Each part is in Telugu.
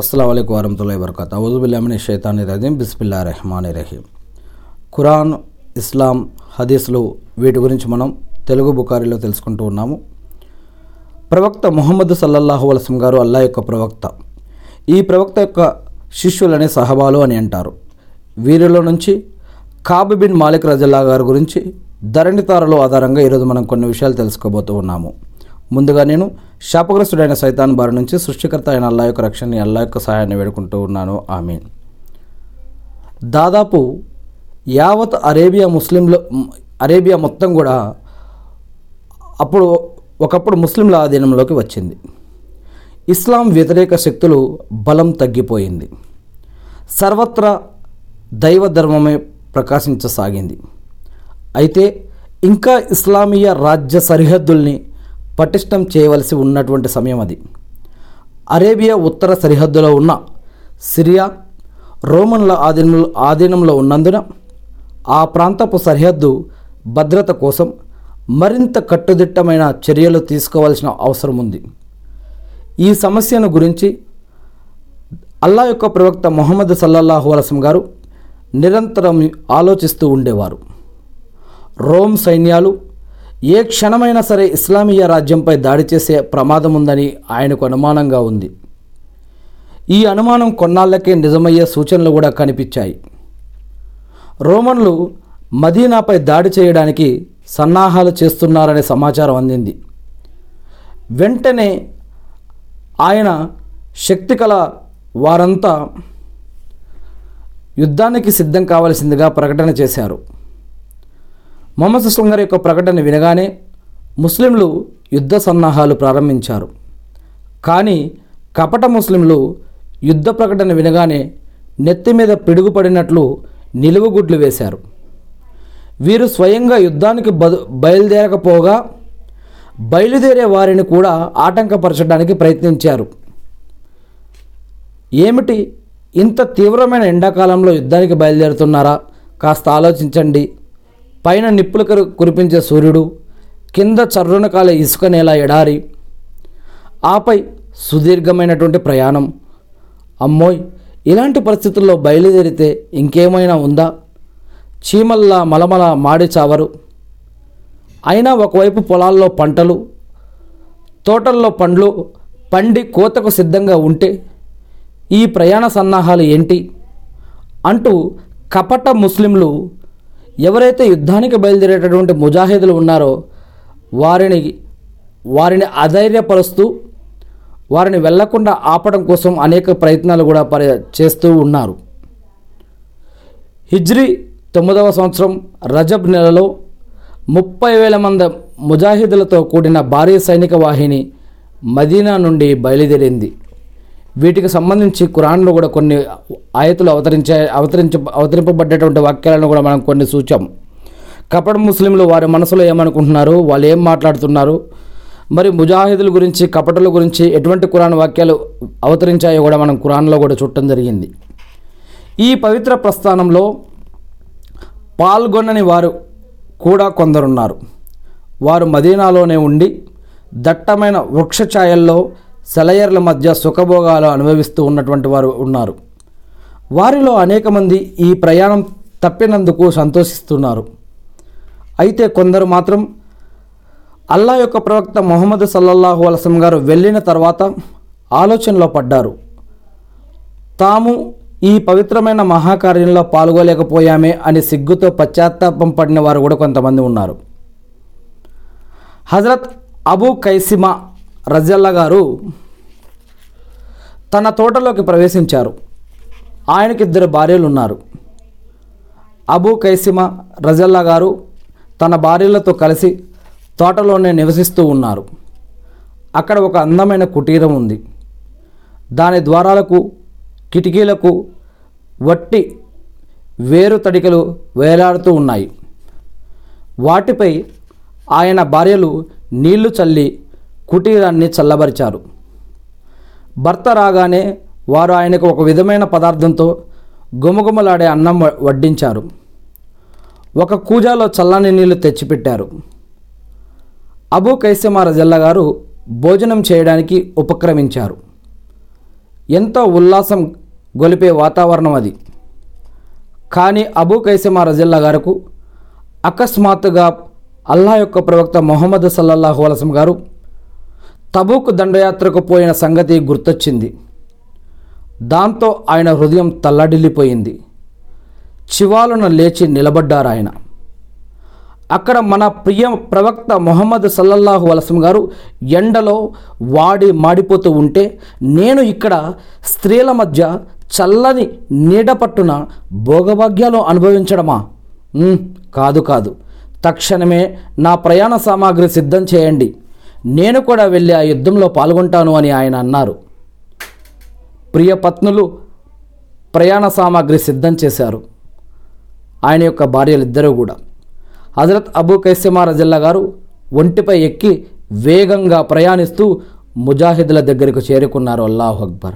అస్సలం అయికు వరహతుల్లా వరకత అవుజుబుల్లామిని షైతాని రజీం బిస్మిల్లా రెహమాన్ రహీం ఖురాన్ ఇస్లాం హదీస్లు వీటి గురించి మనం తెలుగు బుకారిలో తెలుసుకుంటూ ఉన్నాము. ప్రవక్త ముహమ్మద్ సల్లల్లాహు వలసం గారు అల్లా యొక్క ప్రవక్త. ఈ ప్రవక్త యొక్క శిష్యులని సహబాలు అని అంటారు. వీరిలో నుంచి కాబు బిన్ మాలిక్ రజల్లా గారి గురించి ధరణితారలో ఆధారంగా ఈరోజు మనం కొన్ని విషయాలు తెలుసుకోబోతూ ఉన్నాము. ముందుగా నేను శాపగ్రస్తుడైన సైతాన్ బారి నుంచి సృష్టికర్త అయిన అల్లా యొక్క రక్షణని అల్లా యొక్క సహాయాన్ని వేడుకుంటూ ఉన్నాను. ఆమె దాదాపు యావత్ అరేబియా ముస్లింలు అరేబియా మొత్తం కూడా అప్పుడు ఒకప్పుడు ముస్లింల ఆధీనంలోకి వచ్చింది. ఇస్లాం వ్యతిరేక శక్తులు బలం తగ్గిపోయింది. సర్వత్రా దైవ ధర్మమే ప్రకాశించసాగింది. అయితే ఇంకా ఇస్లామీయ రాజ్య సరిహద్దుల్ని పటిష్టం చేయవలసి ఉన్నటువంటి సమయం అది. అరేబియా ఉత్తర సరిహద్దులో ఉన్న సిరియా రోమన్ల ఆధీనంలో ఆధీనంలో ఉన్నందున ఆ ప్రాంతపు సరిహద్దు భద్రత కోసం మరింత కట్టుదిట్టమైన చర్యలు తీసుకోవాల్సిన అవసరం ఉంది. ఈ సమస్యను గురించి అల్లా యొక్క ప్రవక్త మొహమ్మద్ సల్లల్లాహు అలసం గారు నిరంతరం ఆలోచిస్తూ ఉండేవారు. రోమ్ సైన్యాలు ఏ క్షణమైనా సరే ఇస్లామీయ రాజ్యంపై దాడి చేసే ప్రమాదం ఉందని ఆయనకు అనుమానంగా ఉంది. ఈ అనుమానం కొన్నాళ్ళకే నిజమయ్యే సూచనలు కూడా కనిపించాయి. రోమన్లు మదీనాపై దాడి చేయడానికి సన్నాహాలు చేస్తున్నారనే సమాచారం అందింది. వెంటనే ఆయన శక్తి కల వారంతా యుద్ధానికి సిద్ధం కావలసిందిగా ప్రకటన చేశారు. మొహమ్మద్ అస్లం గారి యొక్క ప్రకటన వినగానే ముస్లింలు యుద్ధ సన్నాహాలు ప్రారంభించారు. కానీ కపట ముస్లింలు యుద్ధ ప్రకటన వినగానే నెత్తి మీద పిడుగుపడినట్లు నిలువుగుడ్లు వేశారు. వీరు స్వయంగా యుద్ధానికి బదు బయలుదేరకపోగా బయలుదేరే వారిని కూడా ఆటంకపరచడానికి ప్రయత్నించారు. ఏమిటి ఇంత తీవ్రమైన ఎండాకాలంలో యుద్ధానికి బయలుదేరుతున్నారా? కాస్త ఆలోచించండి. పైన నిప్పులు కురిపించే సూర్యుడు కింద చర్రున కాలే ఇసుక నేల ఎడారి ఆపై సుదీర్ఘమైనటువంటి ప్రయాణం. అమ్మోయ్ ఇలాంటి పరిస్థితుల్లో బయలుదేరితే ఇంకేమైనా ఉందా? చీమల్లా మలమల మాడి చావరు. అయినా ఒకవైపు పొలాల్లో పంటలు తోటల్లో పండ్లు పండి కోతకు సిద్ధంగా ఉంటే ఈ ప్రయాణ సన్నాహాలు ఏంటి? అంటూ కపట ముస్లింలు ఎవరైతే యుద్ధానికి బయలుదేరేటటువంటి ముజాహిదులు ఉన్నారో వారిని వారిని అధైర్యపరుస్తూ వారిని వెళ్ళకుండా ఆపడం కోసం అనేక ప్రయత్నాలు కూడా పరి చేస్తూ ఉన్నారు. హిజ్రీ తొమ్మిదవ సంవత్సరం రజబ్ నెలలో ముప్పై వేల మంది ముజాహిదులతో కూడిన భారీ సైనిక వాహిని మదీనా నుండి బయలుదేరింది. వీటికి సంబంధించి ఖురాన్లో కూడా కొన్ని ఆయతులు అవతరించే అవతరించ అవతరింపబడ్డటువంటి వాక్యాలను కూడా మనం కొన్ని సూచాం. కపట ముస్లింలు వారి మనసులో ఏమనుకుంటున్నారు? వాళ్ళు ఏం మాట్లాడుతున్నారు? మరి ముజాహిదుల గురించి కపటల గురించి ఎటువంటి కురాన్ వాక్యాలు అవతరించాయో కూడా మనం కురాన్లో కూడా చూడటం జరిగింది. ఈ పవిత్ర ప్రస్థానంలో పాల్గొనని వారు కూడా కొందరున్నారు. వారు మదీనాలోనే ఉండి దట్టమైన వృక్షఛాయల్లో సెలయర్ల మధ్య సుఖభోగాలు అనుభవిస్తూ ఉన్నటువంటి వారు ఉన్నారు. వారిలో అనేక మంది ఈ ప్రయాణం తప్పినందుకు సంతోషిస్తున్నారు. అయితే కొందరు మాత్రం అల్లా యొక్క ప్రవక్త మొహమ్మద్ సల్లల్లాహు అలసం గారు వెళ్ళిన తర్వాత ఆలోచనలో పడ్డారు. తాము ఈ పవిత్రమైన మహాకార్యంలో పాల్గొలేకపోయామే అని సిగ్గుతో పశ్చాత్తాపం పడిన వారు కూడా కొంతమంది ఉన్నారు. హజరత్ అబూ కైసిమా రజల్లా గారు తన తోటలోకి ప్రవేశించారు. ఆయనకి ఇద్దరు భార్యలు ఉన్నారు అబూ కైసిమ రజల్లా గారు తన భార్యలతో కలిసి తోటలోనే నివసిస్తూ ఉన్నారు. అక్కడ ఒక అందమైన కుటీరం ఉంది. దాని ద్వారాలకు కిటికీలకు వట్టి వేరు తడికలు వేలాడుతూ ఉన్నాయి. వాటిపై ఆయన భార్యలు నీళ్ళు చల్లి కుటీరాన్ని చల్లబరిచారు. భర్త రాగానే వారు ఆయనకు ఒక విధమైన పదార్థంతో గుమగుమలాడే అన్నం వ- వడ్డించారు. ఒక కూజాలో చల్లని నీళ్ళు తెచ్చిపెట్టారు. అబూ కైసమార జల్లగారు భోజనం చేయడానికి ఉపక్రమించారు. ఎంతో ఉల్లాసం గొలిపే వాతావరణం అది. కానీ అబూ కైసమా రజిల్లా గారుకు అకస్మాత్తుగా అల్లా యొక్క ప్రవక్త మొహమ్మద్ సల్లల్లాహు అలసం గారు తబూక్ దండయాత్రకు పోయిన సంగతి గుర్తొచ్చింది. దాంతో ఆయన హృదయం తల్లడిల్లిపోయింది. చివాలున లేచి నిలబడ్డారు ఆయన అక్కడ మన ప్రియ ప్రవక్త మొహమ్మద్ సల్లల్లాహు అలసం గారు ఎండలో వాడి మాడిపోతూ ఉంటే నేను ఇక్కడ స్త్రీల మధ్య చల్లని నీడ పట్టున భోగభాగ్యాలు అనుభవించడమా? కాదు కాదు. తక్షణమే నా ప్రయాణ సామాగ్రి సిద్ధం చేయండి. నేను కూడా వెళ్ళి ఆ యుద్ధంలో పాల్గొంటాను అని ఆయన అన్నారు. ప్రియ పత్నులు ప్రయాణ సామాగ్రి సిద్ధం చేశారు. ఆయన యొక్క భార్యలిద్దరూ కూడా. హజరత్ అబూ కైసమా రజిల్లా గారు ఒంటిపై ఎక్కి వేగంగా ప్రయాణిస్తూ ముజాహిదుల దగ్గరకు చేరుకున్నారు. అల్లాహు అక్బర్.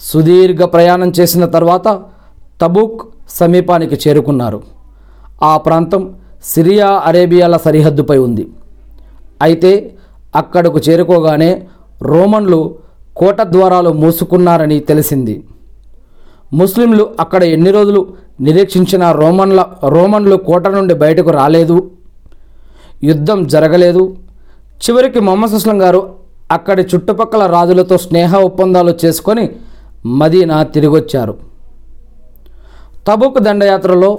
సుదీర్ఘ ప్రయాణం చేసిన తర్వాత తబూక్ సమీపానికి చేరుకున్నారు. ఆ ప్రాంతం సిరియా అరేబియాల సరిహద్దుపై ఉంది. అయితే అక్కడకు చేరుకోగానే రోమన్లు కోట ద్వారాలు మూసుకున్నారని తెలిసింది. ముస్లింలు అక్కడ ఎన్ని రోజులు నిరీక్షించిన రోమన్ల రోమన్లు కోట నుండి బయటకు రాలేదు. యుద్ధం జరగలేదు. చివరికి మొహమ్మద్ సుస్లం గారు అక్కడి చుట్టుపక్కల రాజులతో స్నేహ ఒప్పందాలు చేసుకొని మదీనా తిరిగొచ్చారు. తబుక్ దండయాత్రలో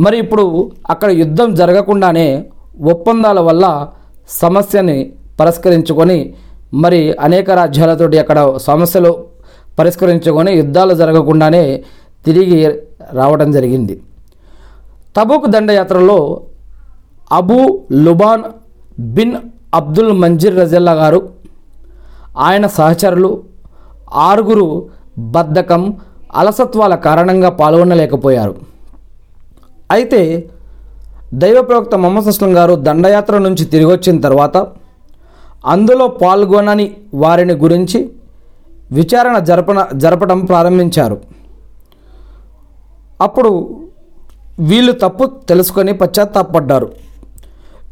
మరి ఇప్పుడు అక్కడ యుద్ధం జరగకుండానే ఒప్పందాల వల్ల సమస్యని పరిష్కరించుకొని మరి అనేక రాజ్యాలతోటి అక్కడ సమస్యలు పరిష్కరించుకొని యుద్ధాలు జరగకుండానే తిరిగి రావడం జరిగింది. Tabuk దండయాత్రలో Abu Luban bin Abdul Manzir రజల్లా గారు ఆయన సహచరులు ఆరుగురు బద్ధకం అలసత్వాల కారణంగా పాల్గొనలేకపోయారు. అయితే దైవ ప్రవక్త మొహమ్మద్ అస్లం గారు దండయాత్ర నుంచి తిరిగి వచ్చిన తర్వాత అందులో పాల్గొనని వారిని గురించి విచారణ జరపన జరపడం ప్రారంభించారు. అప్పుడు వీళ్ళు తప్పు తెలుసుకొని పశ్చాత్తాపడ్డారు.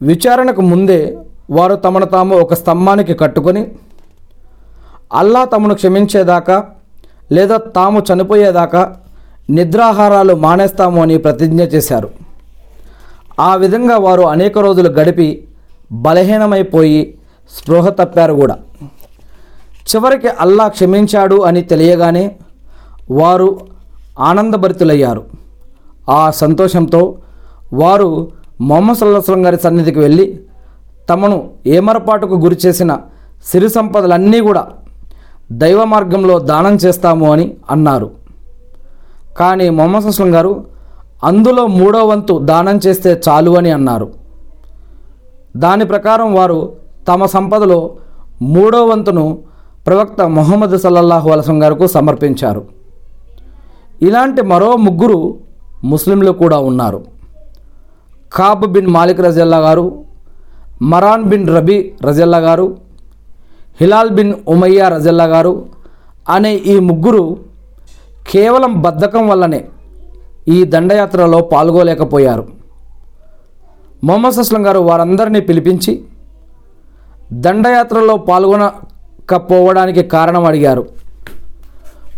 విచారణకు ముందే వారు తమను తాము ఒక స్తంభానికి కట్టుకొని అల్లా తమను క్షమించేదాకా లేదా తాము చనిపోయేదాకా నిద్రాహారాలు మానేస్తాము అని ప్రతిజ్ఞ చేశారు. ఆ విధంగా వారు అనేక రోజులు గడిపి బలహీనమైపోయి స్పృహ తప్పారు కూడా. చివరికి అల్లా క్షమించాడు అని తెలియగానే వారు ఆనందభరితులయ్యారు. ఆ సంతోషంతో వారు మొహమ్మద్ సల్లాహం గారి సన్నిధికి వెళ్ళి తమను ఏమరపాటుకు గురి చేసిన సిరి సంపదలన్నీ కూడా దైవ మార్గంలో దానం చేస్తాము అని అన్నారు. కానీ మొహమ్మద్ అస్లం గారు అందులో మూడో వంతు దానం చేస్తే చాలు అని అన్నారు. దాని ప్రకారం వారు తమ సంపదలో మూడో వంతును ప్రవక్త మొహమ్మద్ సల్లల్లాహు అలసం గారికి సమర్పించారు. ఇలాంటి మరో ముగ్గురు ముస్లింలు కూడా ఉన్నారు. కాబ్ బిన్ మాలిక్ రజల్లా గారు మరాన్ బిన్ రబీ రజల్లా గారు హిలాల్ బిన్ ఉమయ్య రజల్లా గారు అనే ఈ ముగ్గురు కేవలం బద్ధకం వల్లనే ఈ దండయాత్రలో పాల్గొలేకపోయారు. మొహమ్మద్ అస్లం గారు వారందరినీ పిలిపించి దండయాత్రలో పాల్గొనకపోవడానికి కారణం అడిగారు.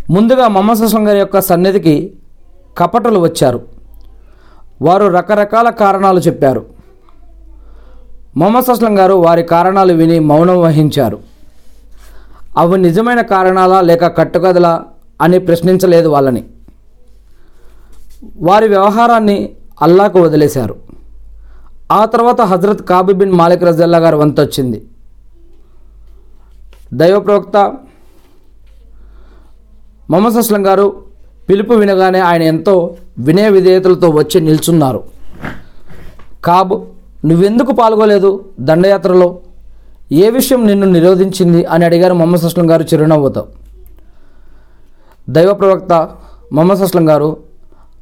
ముందుగా మొహమ్మద్ అస్లం గారి యొక్క సన్నిధికి కపటలు వచ్చారు. వారు రకరకాల కారణాలు చెప్పారు. మొహమ్మద్ అస్లం గారు వారి కారణాలు విని మౌనం వహించారు. అవి నిజమైన కారణాలా లేక కట్టుకదలా అని ప్రశ్నించలేదు వాళ్ళని. వారి వ్యవహారాన్ని అల్లాకు వదిలేశారు. ఆ తర్వాత హజరత్ కాబిబిన్ మాలిక్ రజల్లా గారు వంతు వచ్చింది. దైవ ప్రవక్త మొహమ్మద్ అస్లం గారు పిలుపు వినగానే ఆయన ఎంతో వినయ విధేయతలతో వచ్చి నిల్చున్నారు. కాబు నువ్వెందుకు పాల్గొలేదు దండయాత్రలో? ఏ విషయం నిన్ను నిరోధించింది? అని అడిగారు మొహమ్మద్ అస్లం గారు చిరునవ్వుతో. దైవ ప్రవక్త మొహమ్మద్ అస్లం గారు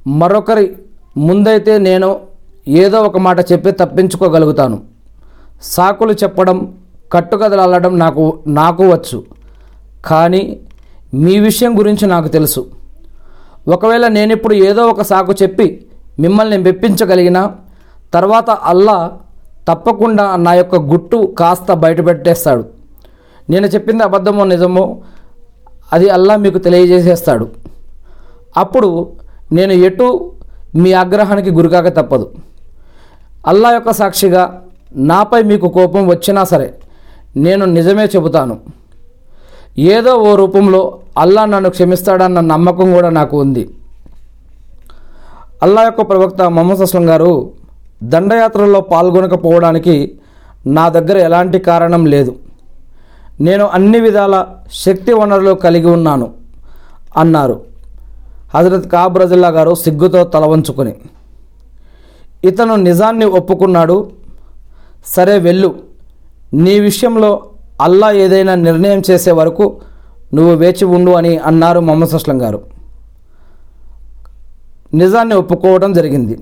మరొకరి ముందైతే నేను ఏదో ఒక మాట చెప్పి తప్పించుకోగలుగుతాను. సాకులు చెప్పడం కట్టుకథలు అల్లడం నాకు నాకు వచ్చు. కానీ మీ విషయం గురించి నాకు తెలుసు. ఒకవేళ నేనిప్పుడు ఏదో ఒక సాకు చెప్పి మిమ్మల్ని మెప్పించగలిగినా తర్వాత అల్లా తప్పకుండా నా యొక్క గుట్టు కాస్త బయటపెట్టేస్తాడు. నేను చెప్పింది అబద్ధమో నిజమో అది అల్లా మీకు తెలియజేసేస్తాడు. అప్పుడు నేను ఎటు మీ ఆగ్రహానికి గురికాక తప్పదు. అల్లా యొక్క సాక్షిగా నాపై మీకు కోపం వచ్చినా సరే నేను నిజమే చెబుతాను. ఏదో ఓ రూపంలో అల్లా నన్ను క్షమిస్తాడన్న నమ్మకం కూడా నాకు ఉంది. అల్లా యొక్క ప్రవక్త మొహమ్మద్ అస్లం గారు దండయాత్రలో పాల్గొనకపోవడానికి నా దగ్గర ఎలాంటి కారణం లేదు. నేను అన్ని విధాల శక్తి వనరులు కలిగి ఉన్నాను అన్నారు. హజరత్ కాబ్రజిల్లా గారు సిగ్గుతో తలవంచుకుని ఇతను నిజాన్ని ఒప్పుకున్నాడు. సరే వెళ్ళు. నీ విషయంలో అల్లా ఏదైనా నిర్ణయం చేసే వరకు నువ్వు వేచి ఉండు అని అన్నారు మొహమ్మద్ సుస్లం గారు. నిజాన్ని ఒప్పుకోవడం జరిగింది.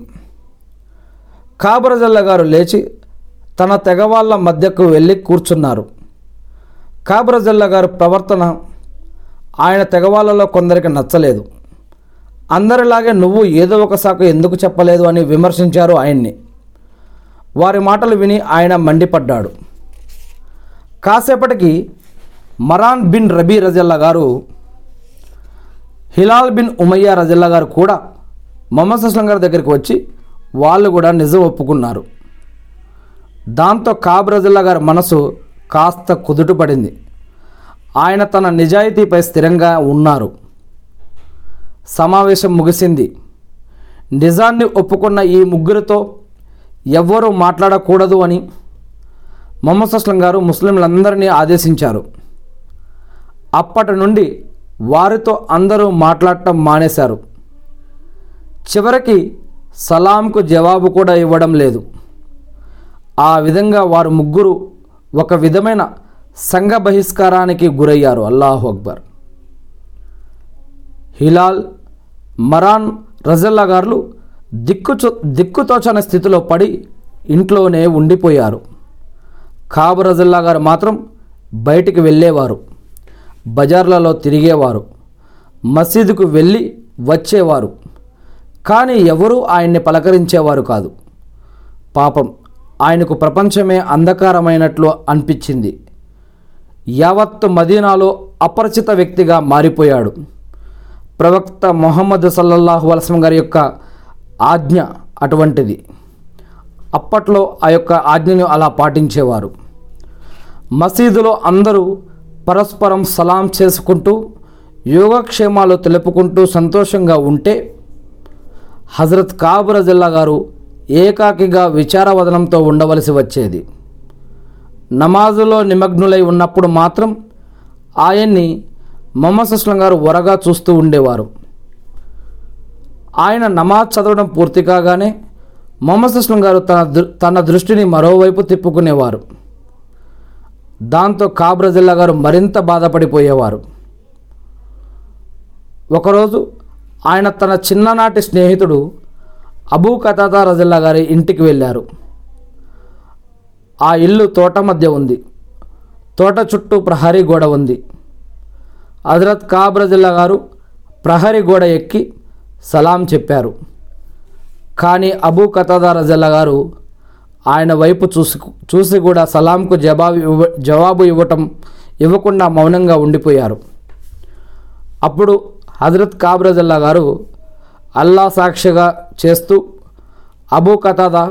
కాబరజల్ల గారు లేచి తన తెగవాళ్ళ మధ్యకు వెళ్ళి కూర్చున్నారు. కాబరజల్ల గారు ప్రవర్తన ఆయన తెగవాళ్ళలో కొందరికి నచ్చలేదు. అందరిలాగే నువ్వు ఏదో ఒక సాకు ఎందుకు చెప్పలేదు అని విమర్శించారు ఆయన్ని. వారి మాటలు విని ఆయన మండిపడ్డాడు. కాసేపటికి మరాన్ బిన్ రబీ రజల్లా గారు హిలాల్ బిన్ ఉమయ్య రజల్లా గారు కూడా మొహమ్మద్ సుస్లం గారి దగ్గరికి వచ్చి వాళ్ళు కూడా నిజం ఒప్పుకున్నారు. దాంతో కాబ్ రజల్లా గారి మనసు కాస్త కుదుటపడింది. ఆయన తన నిజాయితీపై స్థిరంగా ఉన్నారు. సమావేశం ముగిసింది. నిజాన్ని ఒప్పుకున్న ఈ ముగ్గురితో ఎవ్వరూ మాట్లాడకూడదు అని మొహమ్మద్ అస్లం గారు ముస్లింలందరినీ ఆదేశించారు. అప్పటి నుండి వారితో అందరూ మాట్లాడటం మానేశారు. చివరికి సలాంకు జవాబు కూడా ఇవ్వడం లేదు. ఆ విధంగా వారు ముగ్గురు ఒక విధమైన సంఘ బహిష్కారానికి గురయ్యారు. అల్లాహు అక్బర్. హిలాల్ మరాన్ రజల్లా గారు దిక్కు దిక్కుతోచని స్థితిలో పడి ఇంట్లోనే ఉండిపోయారు. కాబ రజల్లా గారు మాత్రం బయటికి వెళ్ళేవారు. బజార్లలో తిరిగేవారు. మసీదుకు వెళ్ళి వచ్చేవారు. కానీ ఎవరూ ఆయన్ని పలకరించేవారు కాదు. పాపం ఆయనకు ప్రపంచమే అంధకారమైనట్లు అనిపించింది. యావత్తు మదీనాలో అపరిచిత వ్యక్తిగా మారిపోయాడు. ప్రవక్త మొహమ్మద్ సల్లల్లాహు అలస్లం గారి యొక్క ఆజ్ఞ అటువంటిది. అప్పట్లో ఆ యొక్క ఆజ్ఞను అలా పాటించేవారు. మసీదులో అందరూ పరస్పరం సలాం చేసుకుంటూ యోగక్షేమాలు తెలుపుకుంటూ సంతోషంగా ఉంటే హజరత్ కాబుర జిల్లా గారు ఏకాకిగా విచారవదనంతో ఉండవలసి వచ్చేది. నమాజులో నిమగ్నులై ఉన్నప్పుడు మాత్రం ఆయన్ని మొహమ్మద్ అస్లం గారు వరగా చూస్తూ ఉండేవారు. ఆయన నమాజ్ చదవడం పూర్తి కాగానే మొహమ్మద్ అస్లం గారు తన దృ తన దృష్టిని మరోవైపు తిప్పుకునేవారు. దాంతో కాబ్రజిల్లా గారు మరింత బాధపడిపోయేవారు. ఒకరోజు ఆయన తన చిన్ననాటి స్నేహితుడు అబూ కతాతా రజిల్లా గారి ఇంటికి వెళ్ళారు. ఆ ఇల్లు తోట మధ్య ఉంది. తోట చుట్టూ ప్రహరీ గోడ ఉంది. హజరత్ కాబ్రజిల్లా గారు ప్రహరీ గోడ ఎక్కి సలాం చెప్పారు. కానీ అబూ కతాదా రజల్లా గారు ఆయన వైపు చూసి చూసి కూడా సలాంకు జవాబు ఇవ్వ జవాబు ఇవ్వటం ఇవ్వకుండా మౌనంగా ఉండిపోయారు. అప్పుడు హజరత్ కాబరజల్లా గారు అల్లా సాక్షిగా చేస్తూ అబూ కతాదా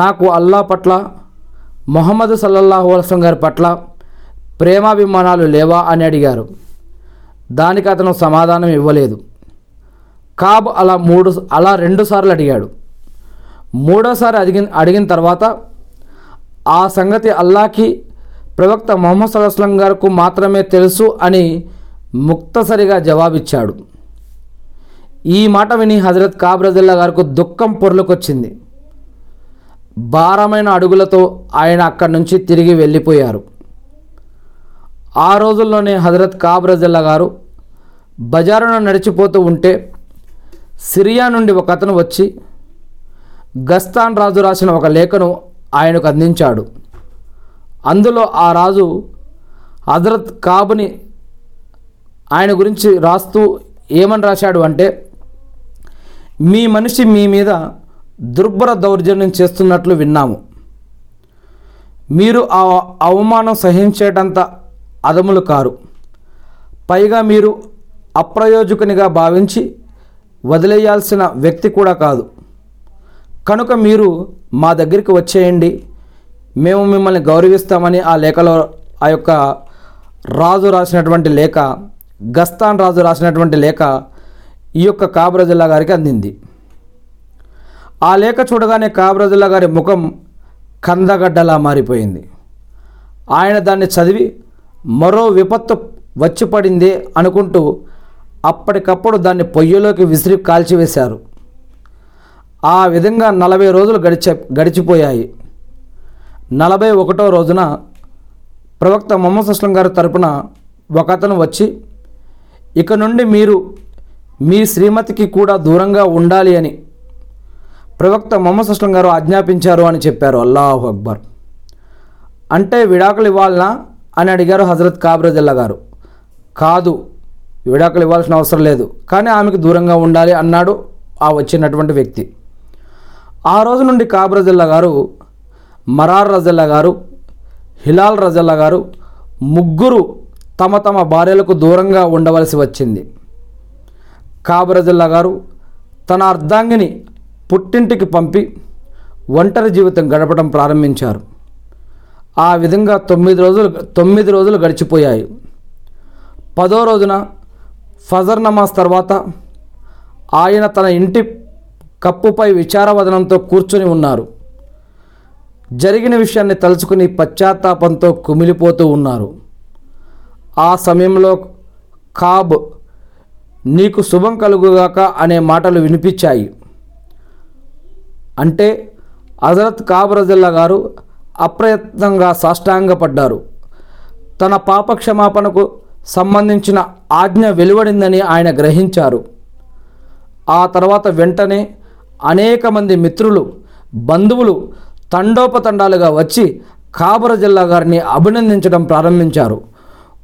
నాకు అల్లా పట్ల మొహమ్మద్ సల్లల్లాహు అలసం గారి పట్ల ప్రేమాభిమానాలు లేవా అని అడిగారు. దానికి అతను సమాధానం ఇవ్వలేదు. కాబ్ అలా మూడు అలా రెండు సార్లు అడిగాడు. మూడోసారి అడిగిన అడిగిన తర్వాత ఆ సంగతి అల్లాకి ప్రవక్త మొహమ్మద్ సల్లాహం గారికి మాత్రమే తెలుసు అని ముక్తసరిగా జవాబిచ్చాడు. ఈ మాట విని హజరత్ కాబ్రజిల్లా గారికి దుఃఖం పొర్లుకొచ్చింది. భారమైన అడుగులతో ఆయన అక్కడి నుంచి తిరిగి వెళ్ళిపోయారు. ఆ రోజుల్లోనే హజరత్ కాబ్రజల్లా గారు బజారును నడిచిపోతూ ఉంటే సిరియా నుండి ఒక అతను వచ్చి గస్తాన్ రాజు రాసిన ఒక లేఖను ఆయనకు అందించాడు. అందులో ఆ రాజు హజరత్ కాబుని ఆయన గురించి రాస్తూ ఏమని రాశాడు అంటే మీ మనిషి మీ మీద దుర్భర దౌర్జన్యం చేస్తున్నట్లు విన్నాము. మీరు ఆ అవమానం సహించేటంత అదములు కారు. పైగా మీరు అప్రయోజకునిగా భావించి వదిలేయాల్సిన వ్యక్తి కూడా కాదు. కనుక మీరు మా దగ్గరికి వచ్చేయండి. మేము మిమ్మల్ని గౌరవిస్తామని ఆ లేఖలో ఆ యొక్క రాజు రాసినటువంటి లేఖ గస్తాన్ రాజు రాసినటువంటి లేఖ ఈ యొక్క కాబరజుల్లా గారికి అందింది. ఆ లేఖ చూడగానే కాబరజుల్లా గారి ముఖం కందగడ్డలా మారిపోయింది. ఆయన దాన్ని చదివి మరో విపత్తు వచ్చి పడింది అనుకుంటూ అప్పటికప్పుడు దాన్ని పొయ్యిలోకి విసిరి కాల్చివేశారు. ఆ విధంగా నలభై రోజులు గడిచ గడిచిపోయాయి. నలభై ఒకటో రోజున ప్రవక్త మొహమ్మద్ అస్లం గారి తరపున ఒక అతను వచ్చి ఇక నుండి మీరు మీ శ్రీమతికి కూడా దూరంగా ఉండాలి అని ప్రవక్త మొహమ్మద్ అస్లం గారు ఆజ్ఞాపించారు అని చెప్పారు. అల్లాహు అక్బర్. అంటే విడాకులు ఇవ్వాలనా? అని అడిగారు హజరత్ కాబరజల్లా గారు. కాదు విడాకులు ఇవ్వాల్సిన అవసరం లేదు కానీ ఆమెకు దూరంగా ఉండాలి అన్నాడు ఆ వచ్చినటువంటి వ్యక్తి. ఆ రోజు నుండి కాబరజల్లా గారు మరార్ రజల్లా గారు హిలాల్ రజల్లా గారు ముగ్గురు తమ తమ భార్యలకు దూరంగా ఉండవలసి వచ్చింది. కాబరజల్లా గారు తన అర్ధాంగిని పుట్టింటికి పంపి ఒంటరి జీవితం గడపడం ప్రారంభించారు. ఆ విధంగా తొమ్మిది రోజులు తొమ్మిది రోజులు గడిచిపోయాయి. పదో రోజున ఫజర్ నమాజ్ తర్వాత ఆయన తన ఇంటి కప్పుపై విచారవదనంతో కూర్చుని ఉన్నారు. జరిగిన విషయాన్ని తలుచుకుని పశ్చాత్తాపంతో కుమిలిపోతూ ఉన్నారు. ఆ సమయంలో కాబ్ నీకు శుభం కలుగుగాక అనే మాటలు వినిపించాయి. అంటే హజరత్ కాబ్ రజల్లా గారు అప్రయత్నంగా సాష్టాంగపడ్డారు. తన పాప క్షమాపణకు సంబంధించిన ఆజ్ఞ వెలువడిందని ఆయన గ్రహించారు. ఆ తర్వాత వెంటనే అనేక మంది మిత్రులు బంధువులు తండోపతండాలుగా వచ్చి కాబర జిల్లా గారిని అభినందించడం ప్రారంభించారు.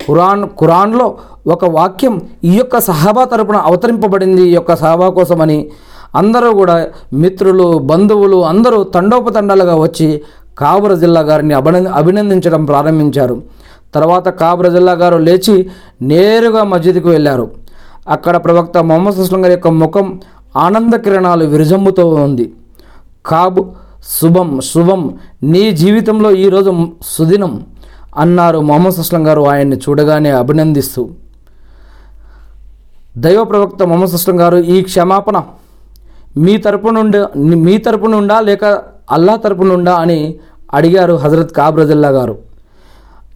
ఖురాన్ ఖురాన్లో ఒక వాక్యం ఈ యొక్క సహాబా తరపున అవతరింపబడింది ఈ యొక్క సహాబా కోసమని అందరూ కూడా మిత్రులు బంధువులు అందరూ తండోపతండాలుగా వచ్చి కాబర జిల్లా గారిని అభినందించడం ప్రారంభించారు. తర్వాత కాబర జిల్లా గారు లేచి నేరుగా మస్జిద్కు వెళ్ళారు. అక్కడ ప్రవక్త మొహమ్మద్ సుస్లం గారి యొక్క ముఖం ఆనంద కిరణాలు విరజమ్ముతో ఉంది. కాబు శుభం శుభం నీ జీవితంలో ఈరోజు సుదినం అన్నారు మొహమ్మద్ సుస్లం గారు ఆయన్ని చూడగానే అభినందిస్తూ. దైవ ప్రవక్త మొహమ్మద్ సుస్లం గారు ఈ క్షమాపణ మీ తరపు నుండి మీ తరపు నుండా లేక అల్లా తరపు నుండా అని అడిగారు హజరత్ కాబరజల్లా గారు.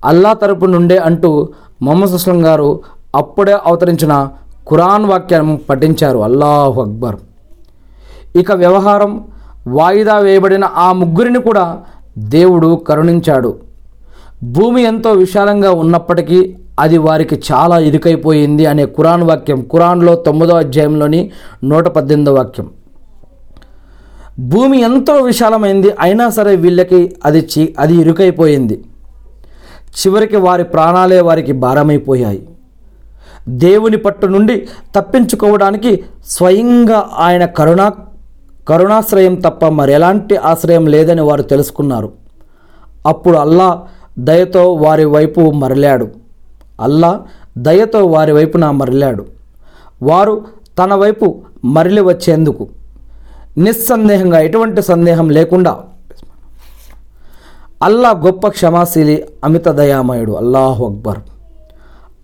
అల్లా తరపు నుండే అంటూ మొహమ్మద్ అస్లం గారు అప్పుడే అవతరించిన ఖురాన్ వాక్యం పఠించారు. అల్లాహు అక్బర్. ఇక వ్యవహారం వాయిదా వేయబడిన ఆ ముగ్గురిని కూడా దేవుడు కరుణించాడు. భూమి ఎంతో విశాలంగా ఉన్నప్పటికీ అది వారికి చాలా ఇరుకైపోయింది అనే ఖురాన్ వాక్యం ఖురాన్లో తొమ్మిదో అధ్యాయంలోని నూట పద్దెనిమిదో వాక్యం. భూమి ఎంతో విశాలమైంది అయినా సరే వీళ్ళకి అది చి అది ఇరుకైపోయింది. చివరికి వారి ప్రాణాలే వారికి భారమైపోయాయి. దేవుని పట్టు నుండి తప్పించుకోవడానికి స్వయంగా ఆయన కరుణా కరుణాశ్రయం తప్ప మరెలాంటి ఆశ్రయం లేదని వారు తెలుసుకున్నారు. అప్పుడు అల్లా దయతో వారి వైపు మరలాడు. అల్లా దయతో వారి వైపున మరలాడు. వారు తన వైపు మరలి వచ్చేందుకు నిస్సందేహంగా ఎటువంటి సందేహం లేకుండా. అల్లా గొప్ప క్షమాశీలి అమిత దయామయుడు అల్లాహు అక్బర్.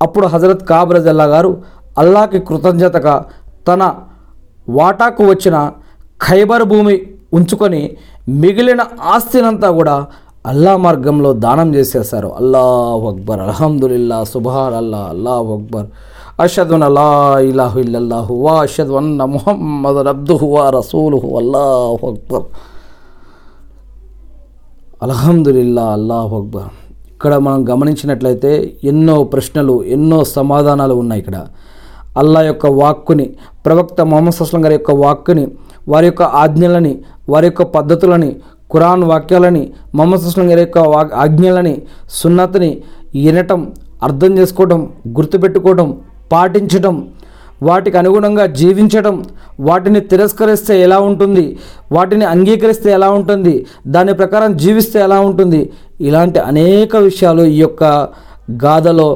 అప్పుడు హజరత్ కాబరజల్లా గారు అల్లాకి కృతజ్ఞతగా తన వాటాకు వచ్చిన ఖైబర్ భూమి ఉంచుకొని మిగిలిన ఆస్తినంతా కూడా అల్లా మార్గంలో దానం చేసేశారు. అల్లాహ్ అక్బర్ అల్హమ్దుల్లా సుబార్ అల్లా అల్లాహ్ అక్బర్. అషద్ అలా ఇలాహు ఇల్లల్లాహు వా అషదు అన్న ముహమ్మద్ అబ్దుహు వా రసూలుహు అల్లాహు అక్బర్. అల్హమ్దుల్లా అల్లాహు అక్బర్. ఇక్కడ మనం గమనించినట్లయితే ఎన్నో ప్రశ్నలు ఎన్నో సమాధానాలు ఉన్నాయి ఇక్కడ. అల్లా యొక్క వాక్కుని ప్రవక్త మొహమ్మద్ సస్లం గారి యొక్క వాక్కుని వారి యొక్క ఆజ్ఞలని వారి యొక్క పద్ధతులని ఖురాన్ వాక్యాలని మొహమ్మద్ సస్లం గారి యొక్క వా ఆజ్ఞలని సున్నతని వినటం అర్థం చేసుకోవడం గుర్తుపెట్టుకోవడం పాటించడం వాటికి అనుగుణంగా జీవించడం వాటిని తిరస్కరిస్తే ఎలా ఉంటుంది వాటిని అంగీకరిస్తే ఎలా ఉంటుంది దాని ప్రకారం జీవిస్తే ఎలా ఉంటుంది ఇలాంటి అనేక విషయాలు ఈ యొక్క గాథలో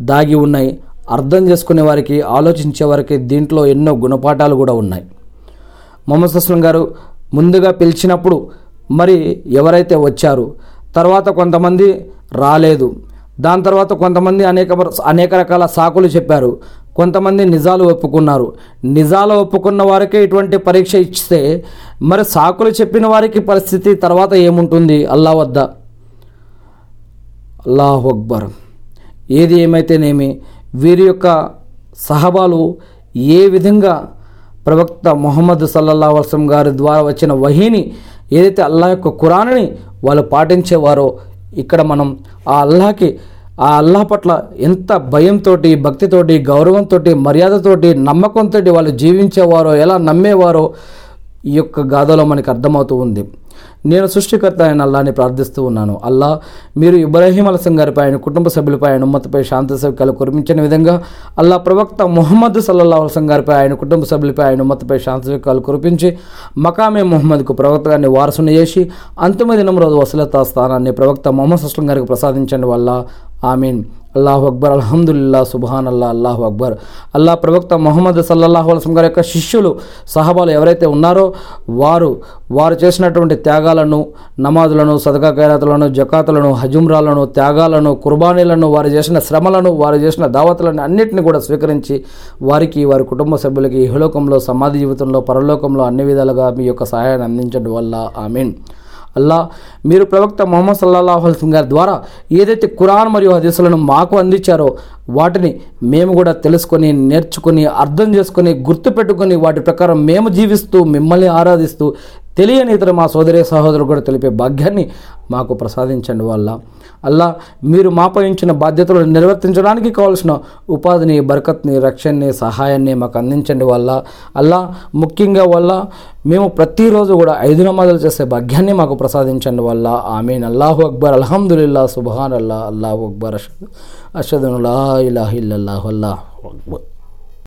దాగి ఉన్నాయి. అర్థం చేసుకునే వారికి ఆలోచించే వారికి దీంట్లో ఎన్నో గుణపాఠాలు కూడా ఉన్నాయి. మొహమ్మద్ అస్లం గారు ముందుగా పిలిచినప్పుడు మరి ఎవరైతే వచ్చారు తర్వాత కొంతమంది రాలేదు దాని తర్వాత కొంతమంది అనేక అనేక రకాల సాకులు చెప్పారు. కొంతమంది నిజాలు ఒప్పుకున్నారు. నిజాలు ఒప్పుకున్న వారికే ఇటువంటి పరీక్ష ఇస్తే మరి సాకులు చెప్పిన వారికి పరిస్థితి తర్వాత ఏముంటుంది? అల్లా వద్ద. అల్లాహ్ అక్బర్. ఏది ఏమైతేనేమి వీరి యొక్క సహబాలు ఏ విధంగా ప్రవక్త మొహమ్మద్ సల్లల్లా వసలం గారి ద్వారా వచ్చిన వహీని ఏదైతే అల్లా యొక్క కురాన్ని వాళ్ళు పాటించేవారో ఇక్కడ మనం ఆ అల్లాహకి ఆ అల్లాహ్ పట్ల ఎంత భయంతో భక్తితోటి గౌరవంతో మర్యాదతోటి నమ్మకంతో వాళ్ళు జీవించేవారో ఎలా నమ్మేవారో ఈ యొక్క గాథలో మనకి అర్థమవుతూ ఉంది. నేను సృష్టికర్త అయిన అల్లాని ప్రార్థిస్తూ ఉన్నాను. అల్లా మీరు ఇబ్రాహీం అలసం గారిపై ఆయన కుటుంబ సభ్యులపై ఆయన ఉమ్మతిపై శాంతి సౌక్యాలు కురిపించిన విధంగా అల్లా ప్రవక్త మొహమ్మద్ సల్లల్లా అలసం గారిపై ఆయన కుటుంబ సభ్యులపై ఆయన ఉమ్మతిపై శాంతి సౌక్యాలు కురిపించి మకామే మొహమ్మద్కు ప్రవక్త గారిని చేసి అంతిమ దినం రోజు వసలతా స్థానాన్ని ప్రవక్త మొహమ్మద్ అస్లం గారికి ప్రసాదించండి వల్ల. మీన్ అల్లాహు అక్బర్ అల్హమ్దుల్లా సుబాన్ అల్లా అల్లాహు అక్బర్. అల్లా ప్రవక్త మొహమ్మద్ సల్లల్లాహు అలసం గారి యొక్క శిష్యులు సహబాలు ఎవరైతే ఉన్నారో వారు వారు చేసినటువంటి త్యాగాలను నమాజులను సదకా ఖైరాతులను జకాతులను హజుమ్రాలను త్యాగాలను కుర్బానీలను వారు చేసిన శ్రమలను వారు చేసిన దావతులను అన్నిటిని కూడా స్వీకరించి వారికి వారి కుటుంబ సభ్యులకి ఇహలోకంలో సమాధి జీవితంలో పరలోకంలో అన్ని విధాలుగా మీ యొక్క సహాయాన్ని అందించడం. వల్ల ఐ మీన్ అల్లా మీరు ప్రవక్త మొహమ్మద్ సల్లాహు అల్సం గారి ద్వారా ఏదైతే ఖురాన్ మరియు హదీసులను మాకు అందించారో వాటిని మేము కూడా తెలుసుకొని నేర్చుకొని అర్థం చేసుకొని గుర్తుపెట్టుకొని వాటి ప్రకారం మేము జీవిస్తూ మిమ్మల్ని ఆరాధిస్తూ తెలియని ఇతర మా సోదరి సహోదరులు కూడా తెలిపే భాగ్యాన్ని మాకు ప్రసాదించండి వల్ల అల్లా మీరు మాపై ఉంచిన నిర్వర్తించడానికి కావాల్సిన ఉపాధిని బరకత్ని రక్షణని సహాయాన్ని మాకు అందించండి వల్ల అల్లా ముఖ్యంగా వల్ల మేము ప్రతిరోజు కూడా ఐదు నమాజులు చేసే భాగ్యాన్ని మాకు ప్రసాదించండి వల్ల ఆమీన్ అల్లాహు అక్బర్ అల్హమ్దుల్లా సుబహాన్ అల్లా అల్లాహు అక్బర్ అషద్ అషదుల్లా ఇలాహ అల్లాహు అక్బర్